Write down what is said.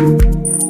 Música